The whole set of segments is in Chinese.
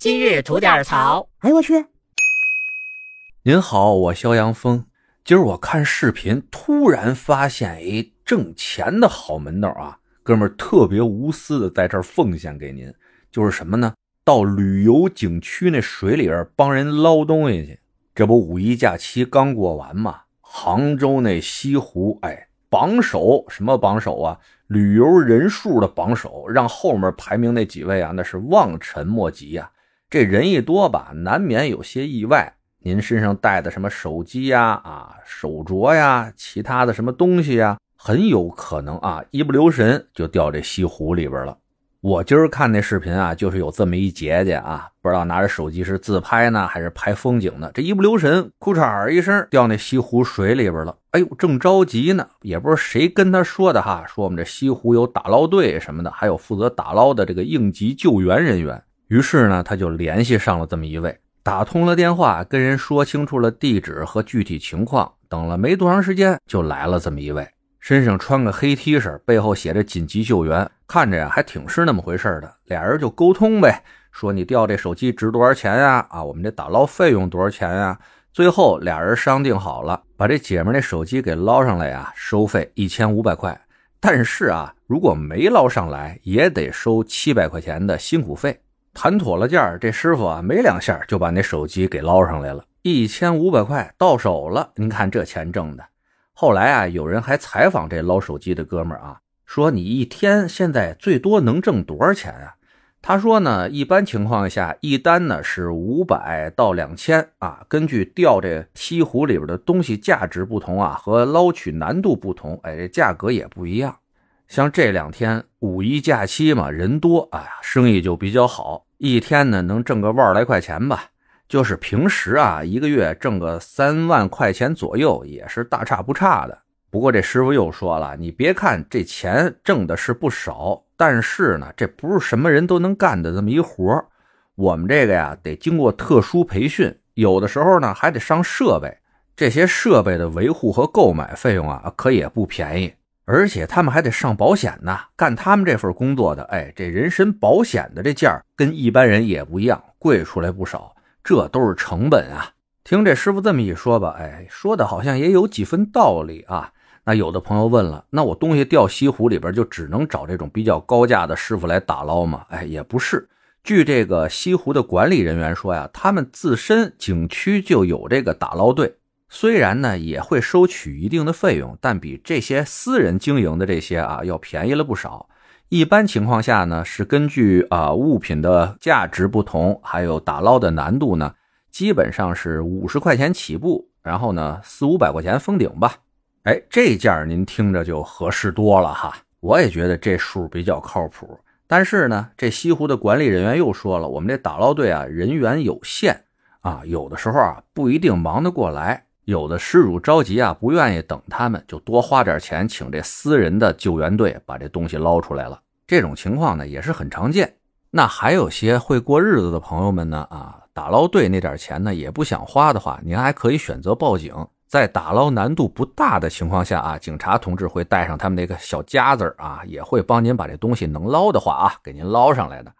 今日吐点槽。哎呦我去！您好，我肖阳峰。今儿我看视频，突然发现一挣钱的好门道啊！哥们儿特别无私的在这儿奉献给您，就是什么呢？到旅游景区那水里边帮人捞东西去。这不五一假期刚过完嘛？杭州那西湖，哎，榜首什么榜首啊？旅游人数的榜首，让后面排名那几位啊，那是望尘莫及呀。这人一多吧，难免有些意外。您身上带的什么手机呀、啊手镯呀、其他的什么东西呀，很有可能啊，一不留神就掉这西湖里边了。我今儿看那视频啊，就是有这么一姐姐啊，不知道拿着手机是自拍呢，还是拍风景呢？这一不留神，裤衩一声掉那西湖水里边了。哎呦，正着急呢，也不知道谁跟他说的哈，说我们这西湖有打捞队什么的，还有负责打捞的这个应急救援人员。于是呢，他就联系上了这么一位，打通了电话，跟人说清楚了地址和具体情况。等了没多长时间，就来了这么一位，身上穿个黑 T 恤，背后写着“紧急救援”，看着呀还挺是那么回事的。俩人就沟通呗，说你掉这手机值多少钱呀？啊，我们这打捞费用多少钱呀？最后俩人商定好了，把这姐们那手机给捞上来呀，收费一千五百块。但是啊，如果没捞上来，也得收七百块钱的辛苦费。谈妥了价这师傅啊，没两下就把那手机给捞上来了，一千五百块到手了。您看这钱挣的。后来啊，有人还采访这捞手机的哥们儿啊，说你一天现在最多能挣多少钱啊？他说呢，一般情况下一单呢是五百到两千啊，根据钓这西湖里边的东西价值不同啊，和捞取难度不同，哎，这价格也不一样。像这两天五一假期嘛，人多，哎呀，生意就比较好，一天呢能挣个万来块钱吧。就是平时啊，一个月挣个三万块钱左右，也是大差不差的。不过这师傅又说了，你别看这钱挣的是不少，但是呢，这不是什么人都能干的这么一活我们这个呀，得经过特殊培训，有的时候呢还得上设备，这些设备的维护和购买费用啊，可也不便宜。而且他们还得上保险呢，干他们这份工作的，哎，这人身保险的这价跟一般人也不一样，贵出来不少，这都是成本啊。听这师傅这么一说吧，哎，说的好像也有几分道理啊。那有的朋友问了，那我东西掉西湖里边，就只能找这种比较高价的师傅来打捞吗？哎，也不是。据这个西湖的管理人员说呀，他们自身景区就有这个打捞队。虽然呢也会收取一定的费用，但比这些私人经营的这些啊要便宜了不少。一般情况下呢是根据啊物品的价值不同，还有打捞的难度呢，基本上是五十块钱起步，然后呢四五百块钱封顶吧。哎，这价您听着就合适多了哈。我也觉得这数比较靠谱。但是呢，这西湖的管理人员又说了，我们这打捞队啊人员有限啊，有的时候啊不一定忙得过来。有的失主着急啊，不愿意等他们，就多花点钱请这私人的救援队把这东西捞出来了。这种情况呢也是很常见。那还有些会过日子的朋友们呢，啊，打捞队那点钱呢也不想花的话，您还可以选择报警。在打捞难度不大的情况下啊，警察同志会带上他们那个小夹子啊，也会帮您把这东西能捞的话啊，给您捞上来的。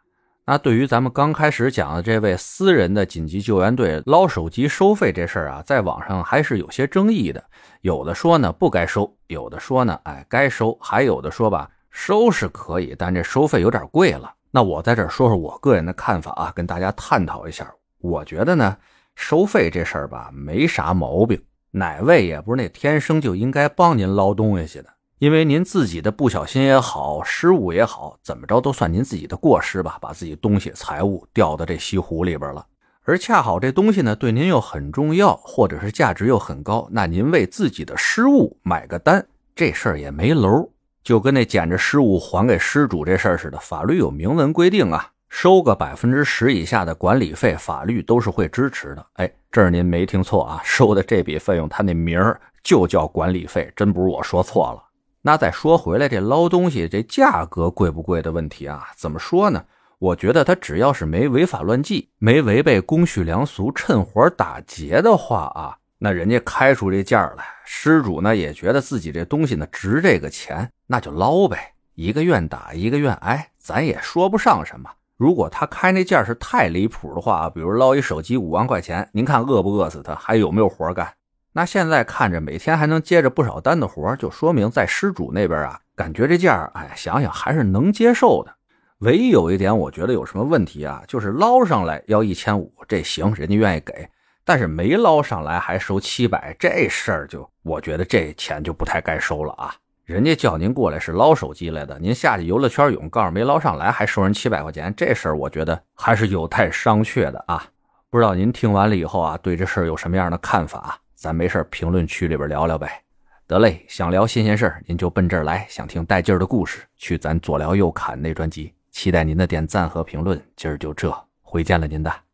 那对于咱们刚开始讲的这位私人的紧急救援队捞手机收费这事儿啊，在网上还是有些争议的。有的说呢不该收，有的说呢哎该收，还有的说吧收是可以，但这收费有点贵了。那我在这说说我个人的看法啊，跟大家探讨一下。我觉得呢，收费这事儿吧没啥毛病，哪位也不是那天生就应该帮您捞东西去的。因为您自己的不小心也好，失误也好，怎么着都算您自己的过失吧，把自己东西财物掉到这西湖里边了。而恰好这东西呢，对您又很重要，或者是价值又很高，那您为自己的失误买个单，这事儿也没楼。就跟那捡着失物还给失主这事儿似的，法律有明文规定啊，收个百分之十以下的管理费，法律都是会支持的。哎，这儿您没听错啊，收的这笔费用，它那名儿就叫管理费，真不是我说错了。那再说回来，这捞东西这价格贵不贵的问题啊？怎么说呢？我觉得他只要是没违法乱纪，没违背公序良俗，趁火打劫的话啊，那人家开出这价来，失主呢也觉得自己这东西呢值这个钱，那就捞呗。一个愿打一个愿挨，咱也说不上什么。如果他开那价是太离谱的话，比如捞一手机五万块钱，您看饿不饿死他，还有没有活干？那现在看着每天还能接着不少单的活，就说明在失主那边啊，感觉这价哎，想想还是能接受的。唯一有一点，我觉得有什么问题啊？就是捞上来要一千五，这行，人家愿意给；但是没捞上来还收七百，这事儿就我觉得这钱就不太该收了啊。人家叫您过来是捞手机来的，您下去游乐圈泳，告诉没捞上来还收人七百块钱，这事儿我觉得还是有待商榷的啊！不知道您听完了以后啊，对这事儿有什么样的看法？咱没事评论区里边聊聊呗。得嘞，想聊新鲜事儿，您就奔这儿来；想听带劲儿的故事，去咱左聊右侃那专辑。期待您的点赞和评论。今儿就这，回见了您的。